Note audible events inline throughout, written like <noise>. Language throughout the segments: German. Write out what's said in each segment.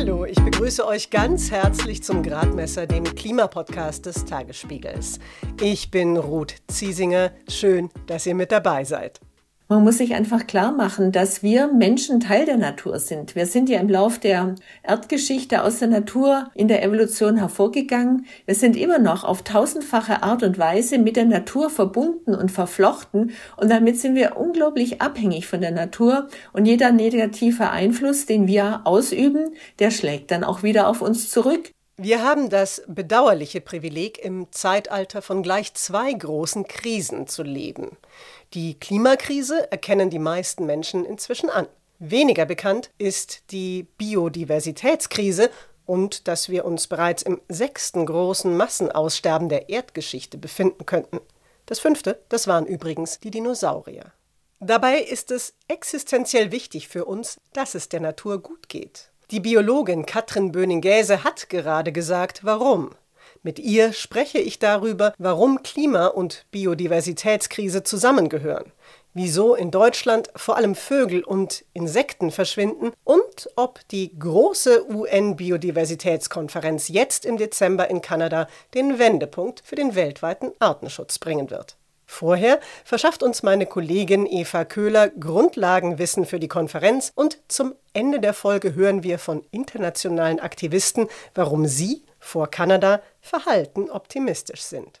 Hallo, ich begrüße euch ganz herzlich zum Gradmesser, dem Klimapodcast des Tagesspiegels. Ich bin Ruth Ziesinger. Schön, dass ihr mit dabei seid. Man muss sich einfach klar machen, dass wir Menschen Teil der Natur sind. Wir sind ja im Lauf der Erdgeschichte aus der Natur in der Evolution hervorgegangen. Wir sind immer noch auf tausendfache Art und Weise mit der Natur verbunden und verflochten. Und damit sind wir unglaublich abhängig von der Natur. Und jeder negative Einfluss, den wir ausüben, der schlägt dann auch wieder auf uns zurück. Wir haben das bedauerliche Privileg, im Zeitalter von gleich zwei großen Krisen zu leben. Die Klimakrise erkennen die meisten Menschen inzwischen an. Weniger bekannt ist die Biodiversitätskrise und dass wir uns bereits im sechsten großen Massenaussterben der Erdgeschichte befinden könnten. Das fünfte, das waren übrigens die Dinosaurier. Dabei ist es existenziell wichtig für uns, dass es der Natur gut geht. Die Biologin Katrin Böning-Gäse hat gerade gesagt, warum. Mit ihr spreche ich darüber, warum Klima- und Biodiversitätskrise zusammengehören, wieso in Deutschland vor allem Vögel und Insekten verschwinden und ob die große UN-Biodiversitätskonferenz jetzt im Dezember in Kanada den Wendepunkt für den weltweiten Artenschutz bringen wird. Vorher verschafft uns meine Kollegin Eva Köhler Grundlagenwissen für die Konferenz und zum Ende der Folge hören wir von internationalen Aktivisten, warum sie vor Kanada verhalten optimistisch sind.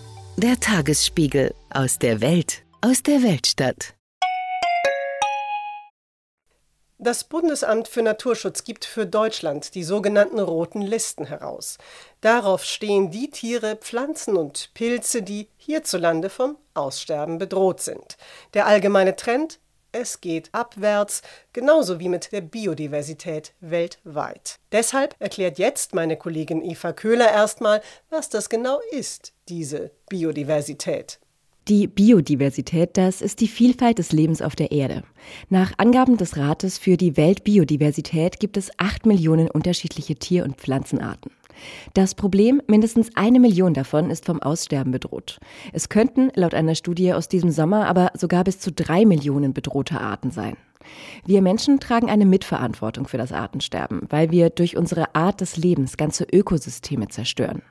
Der Tagesspiegel aus der Welt, aus der Weltstadt. Das Bundesamt für Naturschutz gibt für Deutschland die sogenannten roten Listen heraus. Darauf stehen die Tiere, Pflanzen und Pilze, die hierzulande vom Aussterben bedroht sind. Der allgemeine Trend es geht abwärts, genauso wie mit der Biodiversität weltweit. Deshalb erklärt jetzt meine Kollegin Eva Köhler erstmal, was das genau ist, diese Biodiversität. Die Biodiversität, das ist die Vielfalt des Lebens auf der Erde. Nach Angaben des Rates für die Weltbiodiversität gibt es acht Millionen unterschiedliche Tier- und Pflanzenarten. Das Problem, mindestens eine Million davon ist vom Aussterben bedroht. Es könnten laut einer Studie aus diesem Sommer aber sogar bis zu drei Millionen bedrohte Arten sein. Wir Menschen tragen eine Mitverantwortung für das Artensterben, weil wir durch unsere Art des Lebens ganze Ökosysteme zerstören.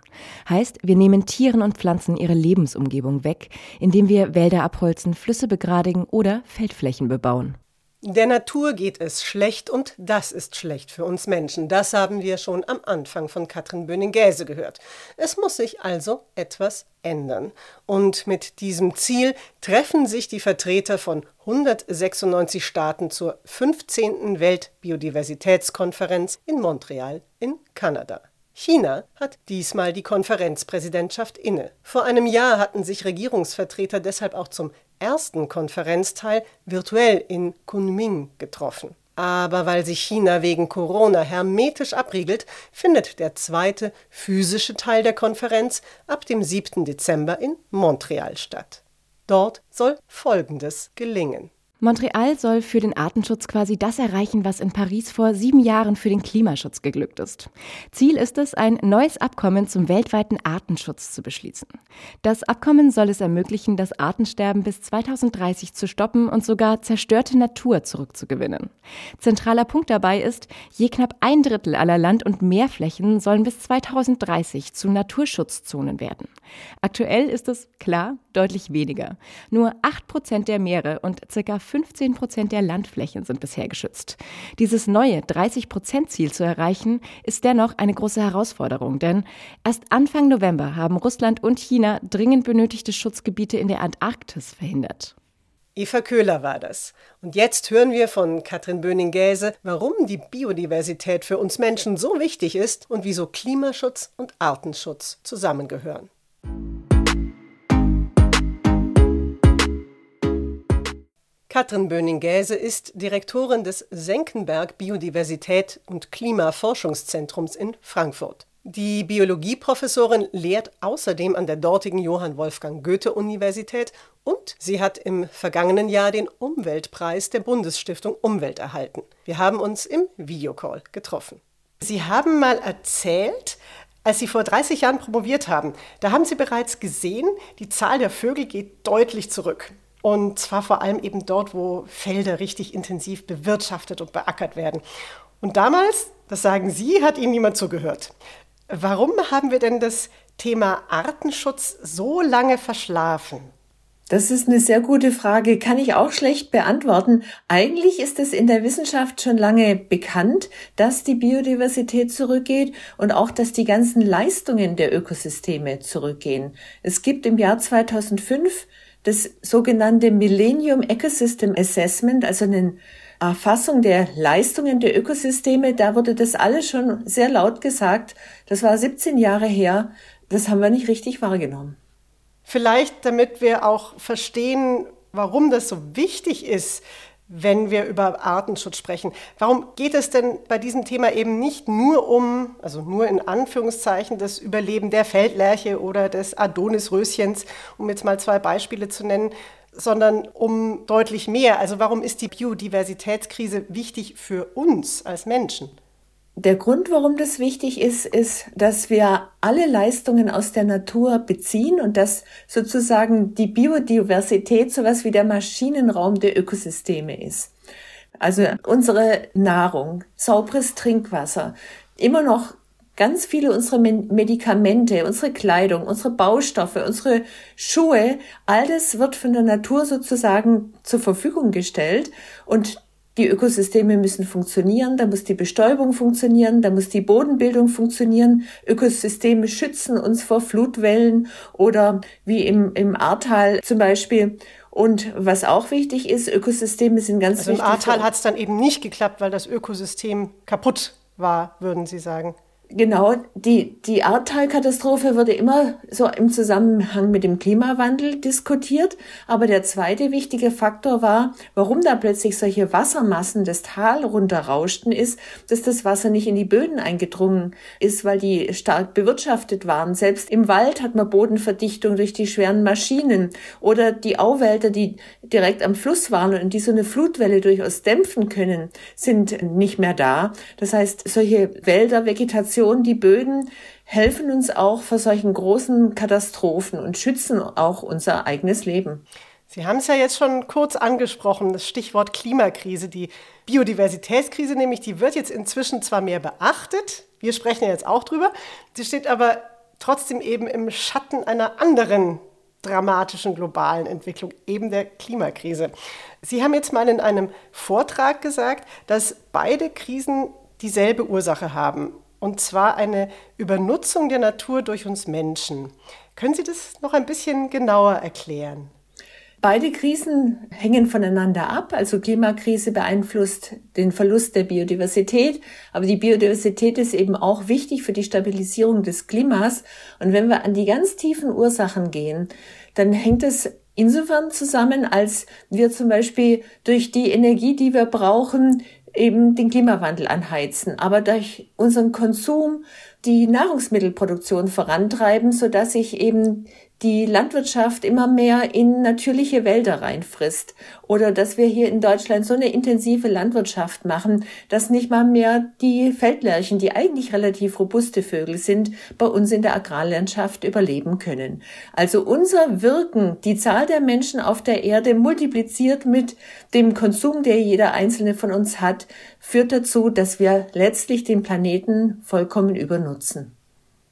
Heißt, wir nehmen Tieren und Pflanzen ihre Lebensumgebung weg, indem wir Wälder abholzen, Flüsse begradigen oder Feldflächen bebauen. Der Natur geht es schlecht und das ist schlecht für uns Menschen. Das haben wir schon am Anfang von Katrin Böning-Gäse gehört. Es muss sich also etwas ändern. Und mit diesem Ziel treffen sich die Vertreter von 196 Staaten zur 15. Weltbiodiversitätskonferenz in Montreal in Kanada. China hat diesmal die Konferenzpräsidentschaft inne. Vor einem Jahr hatten sich Regierungsvertreter deshalb auch zum ersten Konferenzteil virtuell in Kunming getroffen. Aber weil sich China wegen Corona hermetisch abriegelt, findet der zweite physische Teil der Konferenz ab dem 7. Dezember in Montreal statt. Dort soll Folgendes gelingen. Montreal soll für den Artenschutz quasi das erreichen, was in Paris vor sieben Jahren für den Klimaschutz geglückt ist. Ziel ist es, ein neues Abkommen zum weltweiten Artenschutz zu beschließen. Das Abkommen soll es ermöglichen, das Artensterben bis 2030 zu stoppen und sogar zerstörte Natur zurückzugewinnen. Zentraler Punkt dabei ist, je knapp ein Drittel aller Land- und Meerflächen sollen bis 2030 zu Naturschutzzonen werden. Aktuell ist es, klar, deutlich weniger. Nur acht Prozent der Meere und circa 15 Prozent der Landflächen sind bisher geschützt. Dieses neue 30-Prozent-Ziel zu erreichen, ist dennoch eine große Herausforderung, denn erst Anfang November haben Russland und China dringend benötigte Schutzgebiete in der Antarktis verhindert. Eva Köhler war das. Und jetzt hören wir von Katrin Böning-Gäse, warum die Biodiversität für uns Menschen so wichtig ist und wieso Klimaschutz und Artenschutz zusammengehören. Katrin Böning-Gäse ist Direktorin des Senckenberg Biodiversität und Klimaforschungszentrums in Frankfurt. Die Biologieprofessorin lehrt außerdem an der dortigen Johann Wolfgang Goethe Universität und sie hat im vergangenen Jahr den Umweltpreis der Bundesstiftung Umwelt erhalten. Wir haben uns im Videocall getroffen. Sie haben mal erzählt, als Sie vor 30 Jahren promoviert haben, da haben Sie bereits gesehen, die Zahl der Vögel geht deutlich zurück. Und zwar vor allem eben dort, wo Felder richtig intensiv bewirtschaftet und beackert werden. Und damals, das sagen Sie, hat Ihnen niemand zugehört. Warum haben wir denn das Thema Artenschutz so lange verschlafen? Das ist eine sehr gute Frage, kann ich auch schlecht beantworten. Eigentlich ist es in der Wissenschaft schon lange bekannt, dass die Biodiversität zurückgeht und auch, dass die ganzen Leistungen der Ökosysteme zurückgehen. Es gibt im Jahr 2005 das sogenannte Millennium Ecosystem Assessment, also eine Erfassung der Leistungen der Ökosysteme. Da wurde das alles schon sehr laut gesagt. Das war 17 Jahre her. Das haben wir nicht richtig wahrgenommen. Vielleicht, damit wir auch verstehen, warum das so wichtig ist, wenn wir über Artenschutz sprechen. Warum geht es denn bei diesem Thema eben nicht nur um, also nur in Anführungszeichen, das Überleben der Feldlerche oder des Adonisröschens, um jetzt mal zwei Beispiele zu nennen, sondern um deutlich mehr? Also warum ist die Biodiversitätskrise wichtig für uns als Menschen? Der Grund, warum das wichtig ist, ist, dass wir alle Leistungen aus der Natur beziehen und dass sozusagen die Biodiversität sowas wie der Maschinenraum der Ökosysteme ist. Also unsere Nahrung, sauberes Trinkwasser, immer noch ganz viele unserer Medikamente, unsere Kleidung, unsere Baustoffe, unsere Schuhe, alles wird von der Natur sozusagen zur Verfügung gestellt und die Ökosysteme müssen funktionieren, da muss die Bestäubung funktionieren, da muss die Bodenbildung funktionieren. Ökosysteme schützen uns vor Flutwellen oder wie im, im Ahrtal zum Beispiel. Und was auch wichtig ist, Ökosysteme sind ganz also wichtig. Im Ahrtal hat es dann eben nicht geklappt, weil das Ökosystem kaputt war, würden Sie sagen. Genau, die, die Ahrtal-Katastrophe wurde immer so im Zusammenhang mit dem Klimawandel diskutiert. Aber der zweite wichtige Faktor war, warum da plötzlich solche Wassermassen das Tal runterrauschten, ist, dass das Wasser nicht in die Böden eingedrungen ist, weil die stark bewirtschaftet waren. Selbst im Wald hat man Bodenverdichtung durch die schweren Maschinen oder die Auwälder, die direkt am Fluss waren und die so eine Flutwelle durchaus dämpfen können, sind nicht mehr da. Das heißt, solche Wälder, Vegetation, Vegetation, die Böden helfen uns auch vor solchen großen Katastrophen und schützen auch unser eigenes Leben. Sie haben es ja jetzt schon kurz angesprochen, das Stichwort Klimakrise. Die Biodiversitätskrise nämlich, die wird jetzt inzwischen zwar mehr beachtet, wir sprechen ja jetzt auch drüber, sie steht aber trotzdem eben im Schatten einer anderen dramatischen globalen Entwicklung, eben der Klimakrise. Sie haben jetzt mal in einem Vortrag gesagt, dass beide Krisen dieselbe Ursache haben und zwar eine Übernutzung der Natur durch uns Menschen. Können Sie das noch ein bisschen genauer erklären? Beide Krisen hängen voneinander ab. Also Klimakrise beeinflusst den Verlust der Biodiversität, aber die Biodiversität ist eben auch wichtig für die Stabilisierung des Klimas. Und wenn wir an die ganz tiefen Ursachen gehen, dann hängt es insofern zusammen, als wir zum Beispiel durch die Energie, die wir brauchen, eben den Klimawandel anheizen, aber durch unseren Konsum die Nahrungsmittelproduktion vorantreiben, so dass sich eben die Landwirtschaft immer mehr in natürliche Wälder reinfrisst oder dass wir hier in Deutschland so eine intensive Landwirtschaft machen, dass nicht mal mehr die Feldlerchen, die eigentlich relativ robuste Vögel sind, bei uns in der Agrarlandschaft überleben können. Also unser Wirken, die Zahl der Menschen auf der Erde multipliziert mit dem Konsum, der jeder einzelne von uns hat, führt dazu, dass wir letztlich den Planeten vollkommen übernutzen.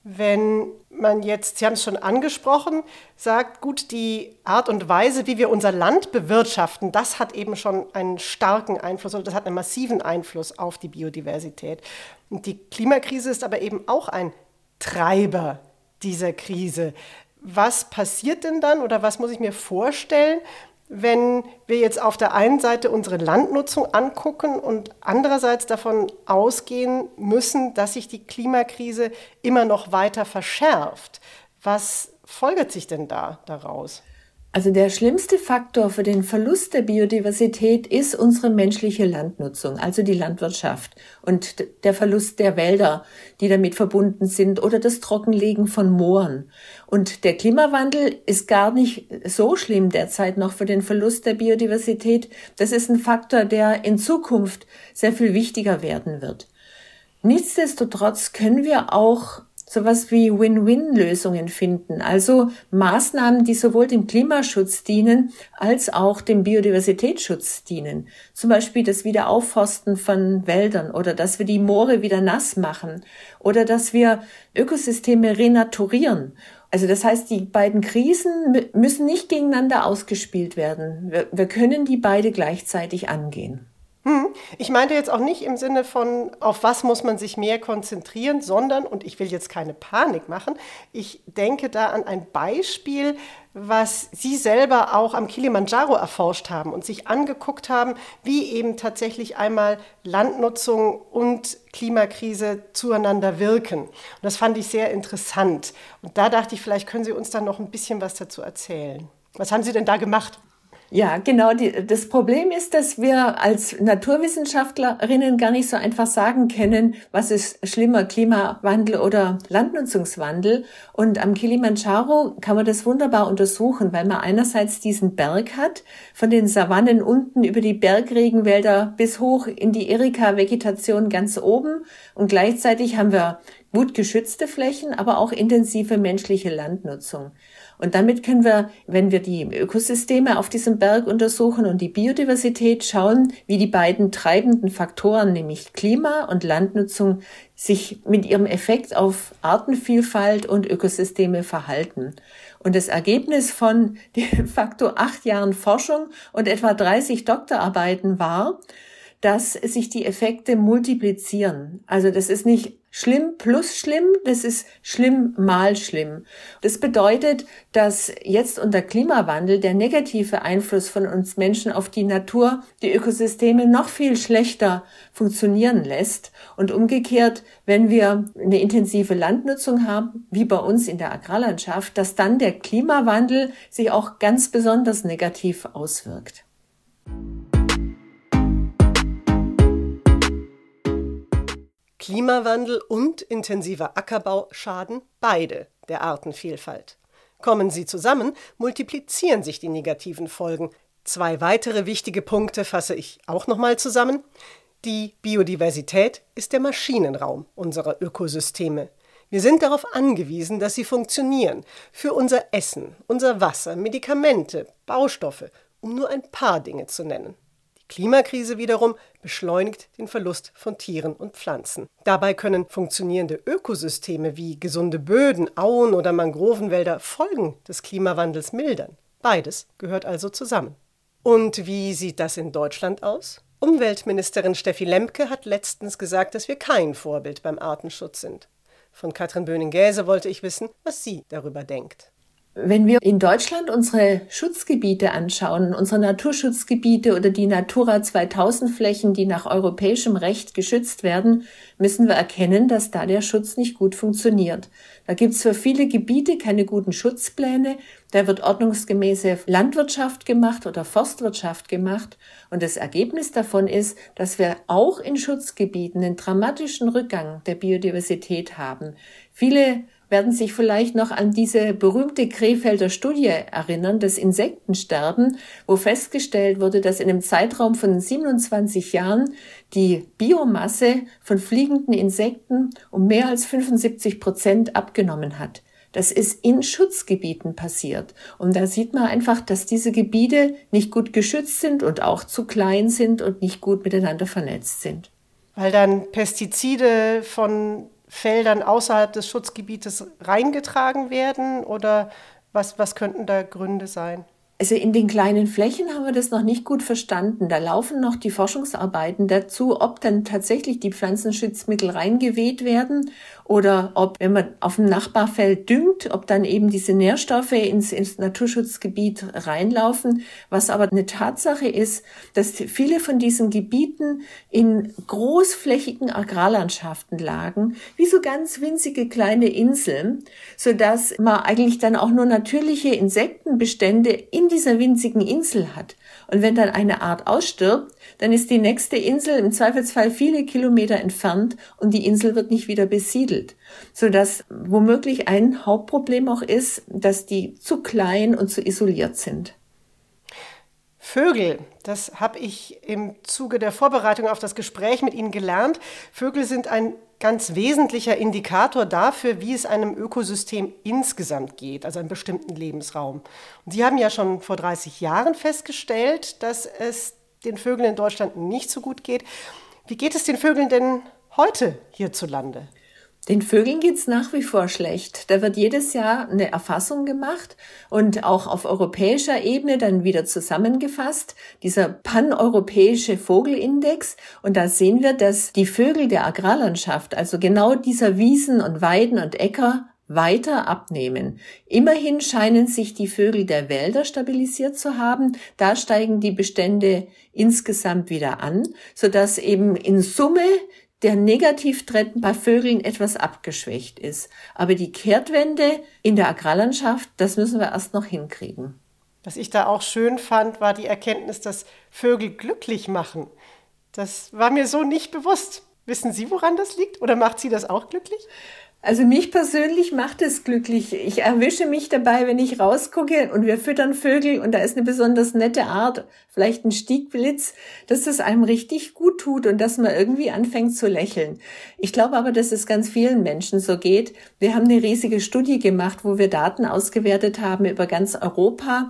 Wenn man jetzt, Sie haben es schon angesprochen, sagt, gut, die Art und Weise, wie wir unser Land bewirtschaften, das hat eben schon einen starken Einfluss oder das hat einen massiven Einfluss auf die Biodiversität. Und die Klimakrise ist aber eben auch ein Treiber dieser Krise. Was passiert denn dann oder was muss ich mir vorstellen, wenn wir jetzt auf der einen Seite unsere Landnutzung angucken und andererseits davon ausgehen müssen, dass sich die Klimakrise immer noch weiter verschärft. Was folgert sich denn da daraus? Also der schlimmste Faktor für den Verlust der Biodiversität ist unsere menschliche Landnutzung, also die Landwirtschaft und der Verlust der Wälder, die damit verbunden sind oder das Trockenlegen von Mooren. Und der Klimawandel ist gar nicht so schlimm derzeit noch für den Verlust der Biodiversität. Das ist ein Faktor, der in Zukunft sehr viel wichtiger werden wird. Nichtsdestotrotz können wir auch sowas wie Win-Win-Lösungen finden. Also Maßnahmen, die sowohl dem Klimaschutz dienen als auch dem Biodiversitätsschutz dienen. Zum Beispiel das Wiederaufforsten von Wäldern oder dass wir die Moore wieder nass machen oder dass wir Ökosysteme renaturieren. Also das heißt, die beiden Krisen müssen nicht gegeneinander ausgespielt werden. Wir, wir können die beide gleichzeitig angehen. Hm. Ich meinte jetzt auch nicht im Sinne von, auf was muss man sich mehr konzentrieren, sondern, und ich will jetzt keine Panik machen, ich denke da an ein Beispiel, was Sie selber auch am Kilimanjaro erforscht haben und sich angeguckt haben, wie eben tatsächlich einmal Landnutzung und Klimakrise zueinander wirken. Und das fand ich sehr interessant. Und da dachte ich, vielleicht können Sie uns dann noch ein bisschen was dazu erzählen. Was haben Sie denn da gemacht? Ja, genau. Die, das Problem ist, dass wir als Naturwissenschaftlerinnen gar nicht so einfach sagen können, was ist schlimmer, Klimawandel oder Landnutzungswandel. Und am Kilimanjaro kann man das wunderbar untersuchen, weil man einerseits diesen Berg hat, von den Savannen unten über die Bergregenwälder bis hoch in die Erika-Vegetation ganz oben. Und gleichzeitig haben wir gut geschützte Flächen, aber auch intensive menschliche Landnutzung. Und damit können wir, wenn wir die Ökosysteme auf diesem Berg untersuchen und die Biodiversität schauen, wie die beiden treibenden Faktoren, nämlich Klima und Landnutzung, sich mit ihrem Effekt auf Artenvielfalt und Ökosysteme verhalten. Und das Ergebnis von de <laughs> facto acht Jahren Forschung und etwa 30 Doktorarbeiten war, dass sich die Effekte multiplizieren. Also das ist nicht schlimm plus schlimm, das ist schlimm mal schlimm. Das bedeutet, dass jetzt unter Klimawandel der negative Einfluss von uns Menschen auf die Natur, die Ökosysteme noch viel schlechter funktionieren lässt. Und umgekehrt, wenn wir eine intensive Landnutzung haben, wie bei uns in der Agrarlandschaft, dass dann der Klimawandel sich auch ganz besonders negativ auswirkt. Klimawandel und intensiver Ackerbau schaden beide der Artenvielfalt. Kommen sie zusammen, multiplizieren sich die negativen Folgen. Zwei weitere wichtige Punkte fasse ich auch nochmal zusammen. Die Biodiversität ist der Maschinenraum unserer Ökosysteme. Wir sind darauf angewiesen, dass sie funktionieren. Für unser Essen, unser Wasser, Medikamente, Baustoffe, um nur ein paar Dinge zu nennen. Klimakrise wiederum beschleunigt den Verlust von Tieren und Pflanzen. Dabei können funktionierende Ökosysteme wie gesunde Böden, Auen oder Mangrovenwälder Folgen des Klimawandels mildern. Beides gehört also zusammen. Und wie sieht das in Deutschland aus? Umweltministerin Steffi Lemke hat letztens gesagt, dass wir kein Vorbild beim Artenschutz sind. Von Katrin Böning-Gäse wollte ich wissen, was sie darüber denkt. Wenn wir in Deutschland unsere Schutzgebiete anschauen, unsere Naturschutzgebiete oder die Natura 2000 Flächen, die nach europäischem Recht geschützt werden, müssen wir erkennen, dass da der Schutz nicht gut funktioniert. Da gibt es für viele Gebiete keine guten Schutzpläne, da wird ordnungsgemäße Landwirtschaft gemacht oder Forstwirtschaft gemacht und das Ergebnis davon ist, dass wir auch in Schutzgebieten einen dramatischen Rückgang der Biodiversität haben. Viele werden sich vielleicht noch an diese berühmte Krefelder Studie erinnern, das Insektensterben, wo festgestellt wurde, dass in einem Zeitraum von 27 Jahren die Biomasse von fliegenden Insekten um mehr als 75 Prozent abgenommen hat. Das ist in Schutzgebieten passiert. Und da sieht man einfach, dass diese Gebiete nicht gut geschützt sind und auch zu klein sind und nicht gut miteinander vernetzt sind. Weil dann Pestizide von Feldern außerhalb des Schutzgebietes reingetragen werden oder was, was könnten da Gründe sein? Also in den kleinen Flächen haben wir das noch nicht gut verstanden. Da laufen noch die Forschungsarbeiten dazu, ob dann tatsächlich die Pflanzenschutzmittel reingeweht werden oder ob, wenn man auf dem Nachbarfeld düngt, ob dann eben diese Nährstoffe ins, ins Naturschutzgebiet reinlaufen. Was aber eine Tatsache ist, dass viele von diesen Gebieten in großflächigen Agrarlandschaften lagen, wie so ganz winzige kleine Inseln, so dass man eigentlich dann auch nur natürliche Insektenbestände in dieser winzigen Insel hat. Und wenn dann eine Art ausstirbt, dann ist die nächste Insel im Zweifelsfall viele Kilometer entfernt und die Insel wird nicht wieder besiedelt. Sodass womöglich ein Hauptproblem auch ist, dass die zu klein und zu isoliert sind. Vögel, das habe ich im Zuge der Vorbereitung auf das Gespräch mit Ihnen gelernt. Vögel sind ein ganz wesentlicher Indikator dafür, wie es einem Ökosystem insgesamt geht, also einem bestimmten Lebensraum. Und Sie haben ja schon vor 30 Jahren festgestellt, dass es den Vögeln in Deutschland nicht so gut geht. Wie geht es den Vögeln denn heute hierzulande? Den Vögeln geht's nach wie vor schlecht. Da wird jedes Jahr eine Erfassung gemacht und auch auf europäischer Ebene dann wieder zusammengefasst, dieser paneuropäische Vogelindex. Und da sehen wir, dass die Vögel der Agrarlandschaft, also genau dieser Wiesen und Weiden und Äcker, weiter abnehmen. Immerhin scheinen sich die Vögel der Wälder stabilisiert zu haben. Da steigen die Bestände insgesamt wieder an, sodass eben in Summe der Negativtrend bei Vögeln etwas abgeschwächt ist. Aber die Kehrtwende in der Agrarlandschaft, das müssen wir erst noch hinkriegen. Was ich da auch schön fand, war die Erkenntnis, dass Vögel glücklich machen. Das war mir so nicht bewusst. Wissen Sie, woran das liegt? Oder macht Sie das auch glücklich? Also mich persönlich macht es glücklich. Ich erwische mich dabei, wenn ich rausgucke und wir füttern Vögel und da ist eine besonders nette Art, vielleicht ein Stiegblitz, dass es einem richtig gut tut und dass man irgendwie anfängt zu lächeln. Ich glaube aber, dass es ganz vielen Menschen so geht. Wir haben eine riesige Studie gemacht, wo wir Daten ausgewertet haben über ganz Europa,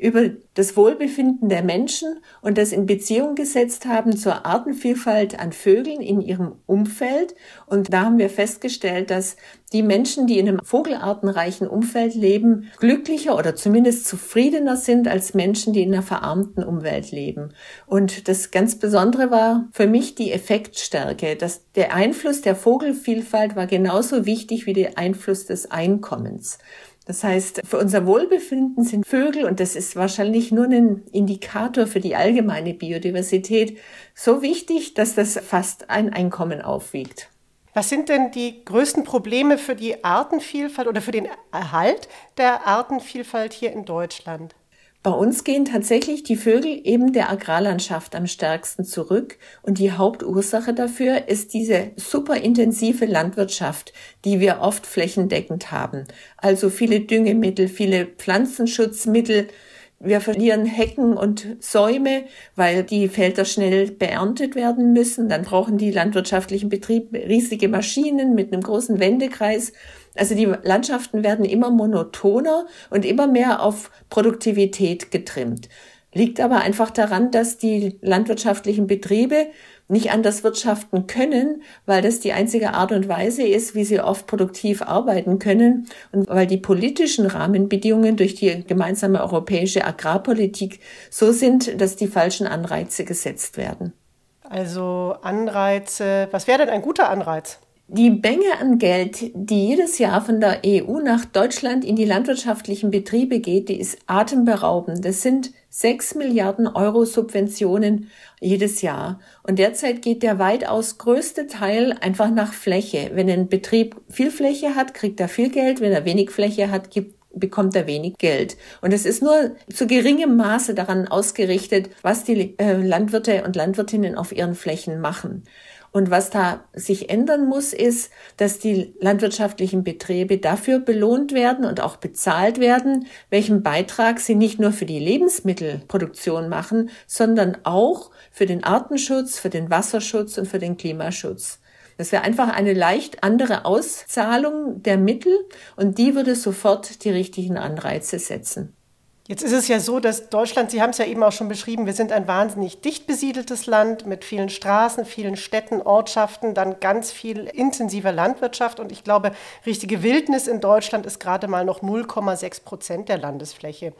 über das Wohlbefinden der Menschen und das in Beziehung gesetzt haben zur Artenvielfalt an Vögeln in ihrem Umfeld. Und da haben wir festgestellt, dass die Menschen, die in einem vogelartenreichen Umfeld leben, glücklicher oder zumindest zufriedener sind als Menschen, die in einer verarmten Umwelt leben. Und das ganz Besondere war für mich die Effektstärke. dass der Einfluss der Vogelvielfalt war genauso wichtig wie der Einfluss des Einkommens. Das heißt, für unser Wohlbefinden sind Vögel, und das ist wahrscheinlich nur ein Indikator für die allgemeine Biodiversität, so wichtig, dass das fast ein Einkommen aufwiegt. Was sind denn die größten Probleme für die Artenvielfalt oder für den Erhalt der Artenvielfalt hier in Deutschland? Bei uns gehen tatsächlich die Vögel eben der Agrarlandschaft am stärksten zurück und die Hauptursache dafür ist diese superintensive Landwirtschaft, die wir oft flächendeckend haben. Also viele Düngemittel, viele Pflanzenschutzmittel, wir verlieren Hecken und Säume, weil die Felder schnell beerntet werden müssen. Dann brauchen die landwirtschaftlichen Betriebe riesige Maschinen mit einem großen Wendekreis. Also die Landschaften werden immer monotoner und immer mehr auf Produktivität getrimmt. Liegt aber einfach daran, dass die landwirtschaftlichen Betriebe nicht anders wirtschaften können, weil das die einzige Art und Weise ist, wie sie oft produktiv arbeiten können und weil die politischen Rahmenbedingungen durch die gemeinsame europäische Agrarpolitik so sind, dass die falschen Anreize gesetzt werden. Also Anreize, was wäre denn ein guter Anreiz? Die Menge an Geld, die jedes Jahr von der EU nach Deutschland in die landwirtschaftlichen Betriebe geht, die ist atemberaubend. Das sind sechs Milliarden Euro Subventionen jedes Jahr. Und derzeit geht der weitaus größte Teil einfach nach Fläche. Wenn ein Betrieb viel Fläche hat, kriegt er viel Geld. Wenn er wenig Fläche hat, gibt bekommt er wenig Geld. Und es ist nur zu geringem Maße daran ausgerichtet, was die äh, Landwirte und Landwirtinnen auf ihren Flächen machen. Und was da sich ändern muss, ist, dass die landwirtschaftlichen Betriebe dafür belohnt werden und auch bezahlt werden, welchen Beitrag sie nicht nur für die Lebensmittelproduktion machen, sondern auch für den Artenschutz, für den Wasserschutz und für den Klimaschutz. Das wäre einfach eine leicht andere Auszahlung der Mittel und die würde sofort die richtigen Anreize setzen. Jetzt ist es ja so, dass Deutschland, Sie haben es ja eben auch schon beschrieben, wir sind ein wahnsinnig dicht besiedeltes Land mit vielen Straßen, vielen Städten, Ortschaften, dann ganz viel intensiver Landwirtschaft. Und ich glaube, richtige Wildnis in Deutschland ist gerade mal noch 0,6 Prozent der Landesfläche.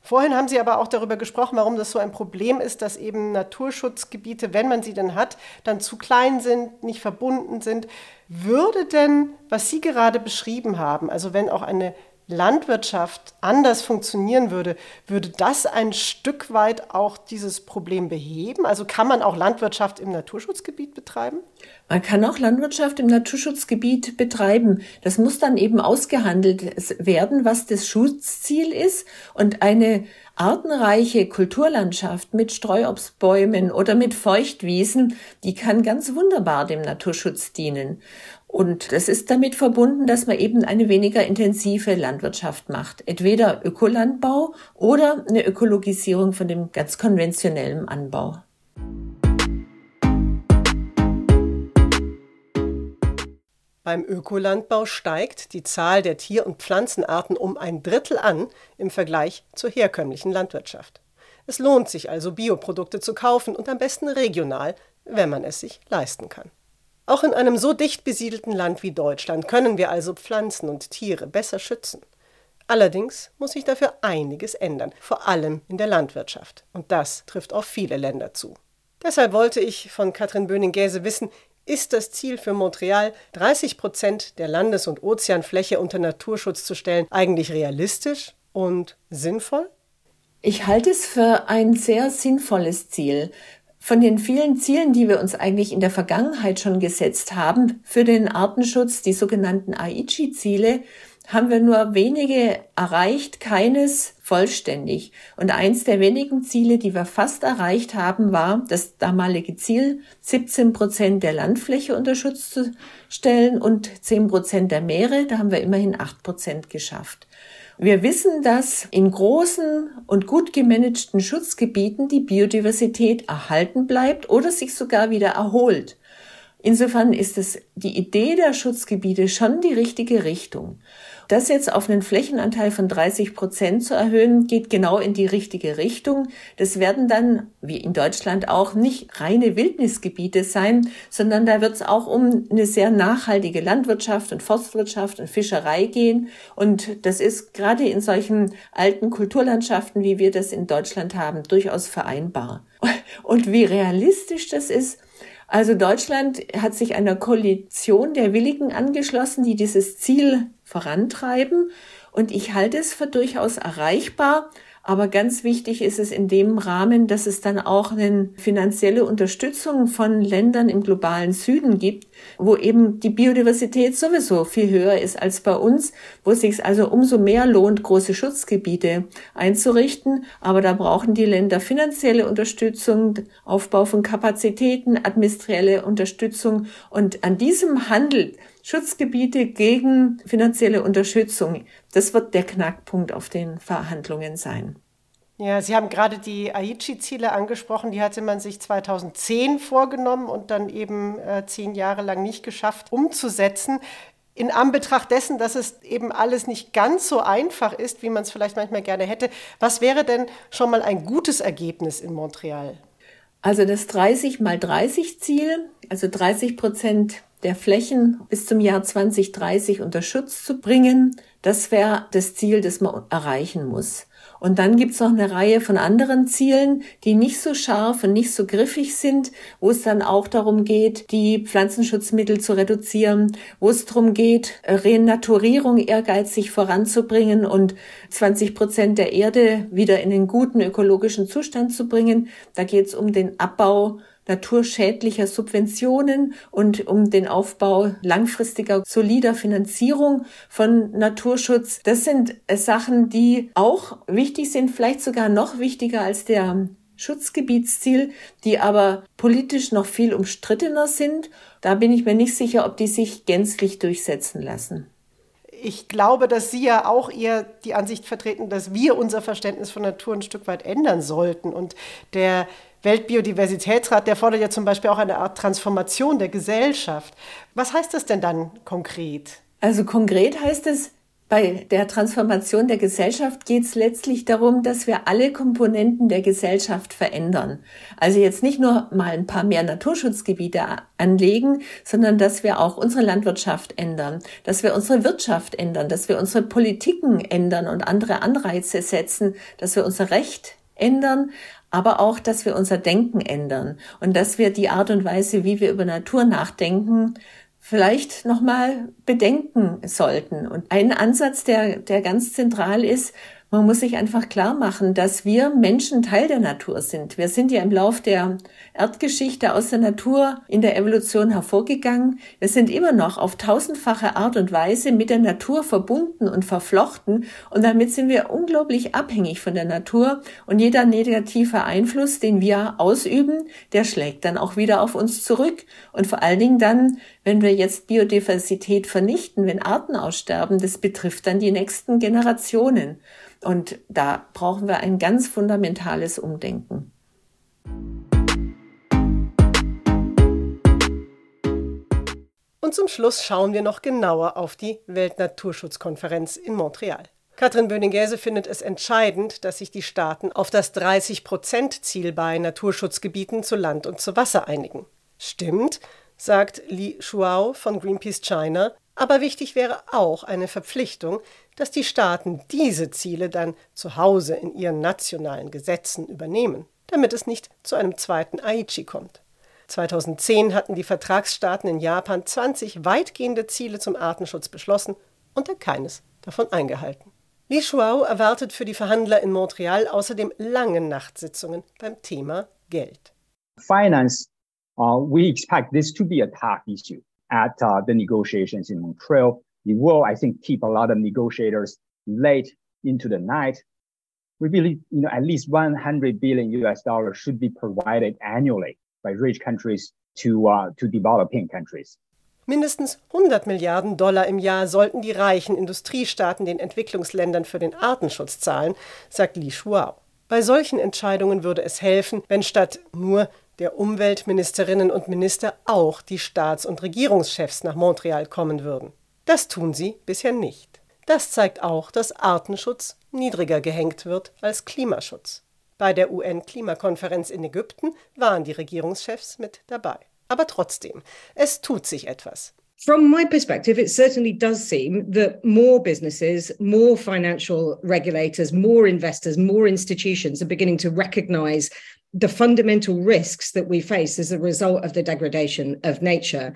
Vorhin haben Sie aber auch darüber gesprochen, warum das so ein Problem ist, dass eben Naturschutzgebiete, wenn man sie denn hat, dann zu klein sind, nicht verbunden sind. Würde denn, was Sie gerade beschrieben haben, also wenn auch eine Landwirtschaft anders funktionieren würde, würde das ein Stück weit auch dieses Problem beheben? Also kann man auch Landwirtschaft im Naturschutzgebiet betreiben? Man kann auch Landwirtschaft im Naturschutzgebiet betreiben. Das muss dann eben ausgehandelt werden, was das Schutzziel ist. Und eine artenreiche Kulturlandschaft mit Streuobstbäumen oder mit Feuchtwiesen, die kann ganz wunderbar dem Naturschutz dienen. Und das ist damit verbunden, dass man eben eine weniger intensive Landwirtschaft macht. Entweder Ökolandbau oder eine Ökologisierung von dem ganz konventionellen Anbau. Beim Ökolandbau steigt die Zahl der Tier- und Pflanzenarten um ein Drittel an im Vergleich zur herkömmlichen Landwirtschaft. Es lohnt sich also, Bioprodukte zu kaufen und am besten regional, wenn man es sich leisten kann. Auch in einem so dicht besiedelten Land wie Deutschland können wir also Pflanzen und Tiere besser schützen. Allerdings muss sich dafür einiges ändern, vor allem in der Landwirtschaft. Und das trifft auf viele Länder zu. Deshalb wollte ich von Katrin Böning-Gäse wissen, ist das Ziel für Montreal, 30 Prozent der Landes- und Ozeanfläche unter Naturschutz zu stellen, eigentlich realistisch und sinnvoll? Ich halte es für ein sehr sinnvolles Ziel. Von den vielen Zielen, die wir uns eigentlich in der Vergangenheit schon gesetzt haben für den Artenschutz, die sogenannten Aichi-Ziele, haben wir nur wenige erreicht, keines vollständig. Und eins der wenigen Ziele, die wir fast erreicht haben, war das damalige Ziel, 17 Prozent der Landfläche unter Schutz zu stellen und 10 Prozent der Meere. Da haben wir immerhin 8 Prozent geschafft. Wir wissen, dass in großen und gut gemanagten Schutzgebieten die Biodiversität erhalten bleibt oder sich sogar wieder erholt. Insofern ist es die Idee der Schutzgebiete schon die richtige Richtung. Das jetzt auf einen Flächenanteil von 30 Prozent zu erhöhen, geht genau in die richtige Richtung. Das werden dann, wie in Deutschland auch, nicht reine Wildnisgebiete sein, sondern da wird es auch um eine sehr nachhaltige Landwirtschaft und Forstwirtschaft und Fischerei gehen. Und das ist gerade in solchen alten Kulturlandschaften, wie wir das in Deutschland haben, durchaus vereinbar. Und wie realistisch das ist, also Deutschland hat sich einer Koalition der Willigen angeschlossen, die dieses Ziel vorantreiben. Und ich halte es für durchaus erreichbar. Aber ganz wichtig ist es in dem Rahmen, dass es dann auch eine finanzielle Unterstützung von Ländern im globalen Süden gibt, wo eben die Biodiversität sowieso viel höher ist als bei uns, wo es sich also umso mehr lohnt, große Schutzgebiete einzurichten. Aber da brauchen die Länder finanzielle Unterstützung, Aufbau von Kapazitäten, administrielle Unterstützung. Und an diesem Handel Schutzgebiete gegen finanzielle Unterstützung. Das wird der Knackpunkt auf den Verhandlungen sein. Ja, Sie haben gerade die Aichi-Ziele angesprochen. Die hatte man sich 2010 vorgenommen und dann eben äh, zehn Jahre lang nicht geschafft umzusetzen. In Anbetracht dessen, dass es eben alles nicht ganz so einfach ist, wie man es vielleicht manchmal gerne hätte, was wäre denn schon mal ein gutes Ergebnis in Montreal? Also das 30 mal 30 Ziel, also 30 Prozent der Flächen bis zum Jahr 2030 unter Schutz zu bringen. Das wäre das Ziel, das man erreichen muss. Und dann gibt's noch eine Reihe von anderen Zielen, die nicht so scharf und nicht so griffig sind, wo es dann auch darum geht, die Pflanzenschutzmittel zu reduzieren, wo es darum geht, Renaturierung ehrgeizig voranzubringen und 20 Prozent der Erde wieder in den guten ökologischen Zustand zu bringen. Da geht's um den Abbau naturschädlicher Subventionen und um den Aufbau langfristiger solider Finanzierung von Naturschutz. Das sind äh, Sachen, die auch wichtig sind, vielleicht sogar noch wichtiger als der Schutzgebietsziel, die aber politisch noch viel umstrittener sind. Da bin ich mir nicht sicher, ob die sich gänzlich durchsetzen lassen. Ich glaube, dass Sie ja auch eher die Ansicht vertreten, dass wir unser Verständnis von Natur ein Stück weit ändern sollten. Und der Weltbiodiversitätsrat, der fordert ja zum Beispiel auch eine Art Transformation der Gesellschaft. Was heißt das denn dann konkret? Also konkret heißt es, bei der Transformation der Gesellschaft geht es letztlich darum, dass wir alle Komponenten der Gesellschaft verändern. Also jetzt nicht nur mal ein paar mehr Naturschutzgebiete anlegen, sondern dass wir auch unsere Landwirtschaft ändern, dass wir unsere Wirtschaft ändern, dass wir unsere Politiken ändern und andere Anreize setzen, dass wir unser Recht ändern, aber auch, dass wir unser Denken ändern und dass wir die Art und Weise, wie wir über Natur nachdenken, vielleicht nochmal bedenken sollten. Und ein Ansatz, der, der ganz zentral ist, man muss sich einfach klar machen, dass wir Menschen Teil der Natur sind. Wir sind ja im Lauf der Erdgeschichte aus der Natur in der Evolution hervorgegangen. Wir sind immer noch auf tausendfache Art und Weise mit der Natur verbunden und verflochten. Und damit sind wir unglaublich abhängig von der Natur. Und jeder negative Einfluss, den wir ausüben, der schlägt dann auch wieder auf uns zurück. Und vor allen Dingen dann, wenn wir jetzt Biodiversität vernichten, wenn Arten aussterben, das betrifft dann die nächsten Generationen. Und da brauchen wir ein ganz fundamentales Umdenken. Und zum Schluss schauen wir noch genauer auf die Weltnaturschutzkonferenz in Montreal. Katrin Böning-Gäse findet es entscheidend, dass sich die Staaten auf das 30-Prozent-Ziel bei Naturschutzgebieten zu Land und zu Wasser einigen. Stimmt, sagt Li Shuao von Greenpeace China, aber wichtig wäre auch eine Verpflichtung, dass die Staaten diese Ziele dann zu Hause in ihren nationalen Gesetzen übernehmen, damit es nicht zu einem zweiten Aichi kommt. 2010 hatten die Vertragsstaaten in Japan 20 weitgehende Ziele zum Artenschutz beschlossen und keines davon eingehalten. Li Shuao erwartet für die Verhandler in Montreal außerdem lange Nachtsitzungen beim Thema Geld. Finance, uh, we expect this to be a tough issue at uh, the negotiations in Montreal. It will, I think, keep a lot of negotiators late into the night. We believe, you know, at least 100 billion US dollars should be provided annually by rich countries to, uh, to developing countries. Mindestens 100 Milliarden Dollar im Jahr sollten die reichen Industriestaaten den Entwicklungsländern für den Artenschutz zahlen, sagt Li Shuao. Bei solchen Entscheidungen würde es helfen, wenn statt nur der Umweltministerinnen und Minister auch die Staats- und Regierungschefs nach Montreal kommen würden. Das tun sie bisher nicht. Das zeigt auch, dass Artenschutz niedriger gehängt wird als Klimaschutz. Bei der UN-Klimakonferenz in Ägypten waren die Regierungschefs mit dabei. Aber trotzdem, es tut sich etwas. From my perspective, it certainly does seem that more businesses, more financial regulators, more investors, more institutions are beginning to recognize the fundamental risks that we face as a result of the degradation of nature.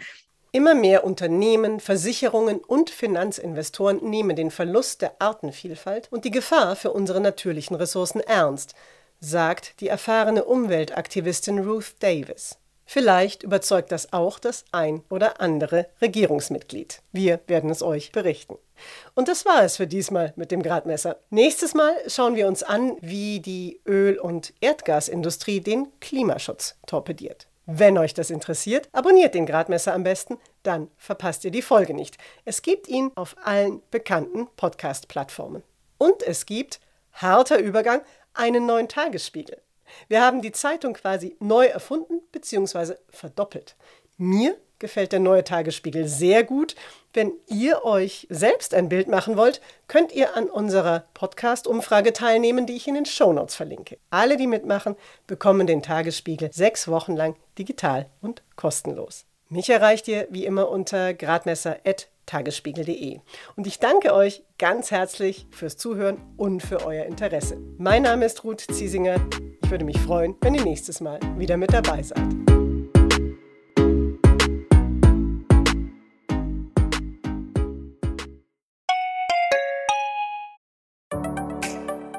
Immer mehr Unternehmen, Versicherungen und Finanzinvestoren nehmen den Verlust der Artenvielfalt und die Gefahr für unsere natürlichen Ressourcen ernst, sagt die erfahrene Umweltaktivistin Ruth Davis. Vielleicht überzeugt das auch das ein oder andere Regierungsmitglied. Wir werden es euch berichten. Und das war es für diesmal mit dem Gradmesser. Nächstes Mal schauen wir uns an, wie die Öl- und Erdgasindustrie den Klimaschutz torpediert. Wenn euch das interessiert, abonniert den Gradmesser am besten, dann verpasst ihr die Folge nicht. Es gibt ihn auf allen bekannten Podcast-Plattformen. Und es gibt, harter Übergang, einen neuen Tagesspiegel. Wir haben die Zeitung quasi neu erfunden bzw. verdoppelt. Mir gefällt der neue Tagesspiegel sehr gut. Wenn ihr euch selbst ein Bild machen wollt, könnt ihr an unserer Podcast-Umfrage teilnehmen, die ich in den Shownotes verlinke. Alle, die mitmachen, bekommen den Tagesspiegel sechs Wochen lang digital und kostenlos. Mich erreicht ihr wie immer unter gradmesser.tagesspiegel.de. Und ich danke euch ganz herzlich fürs Zuhören und für euer Interesse. Mein Name ist Ruth Ziesinger. Ich würde mich freuen, wenn ihr nächstes Mal wieder mit dabei seid.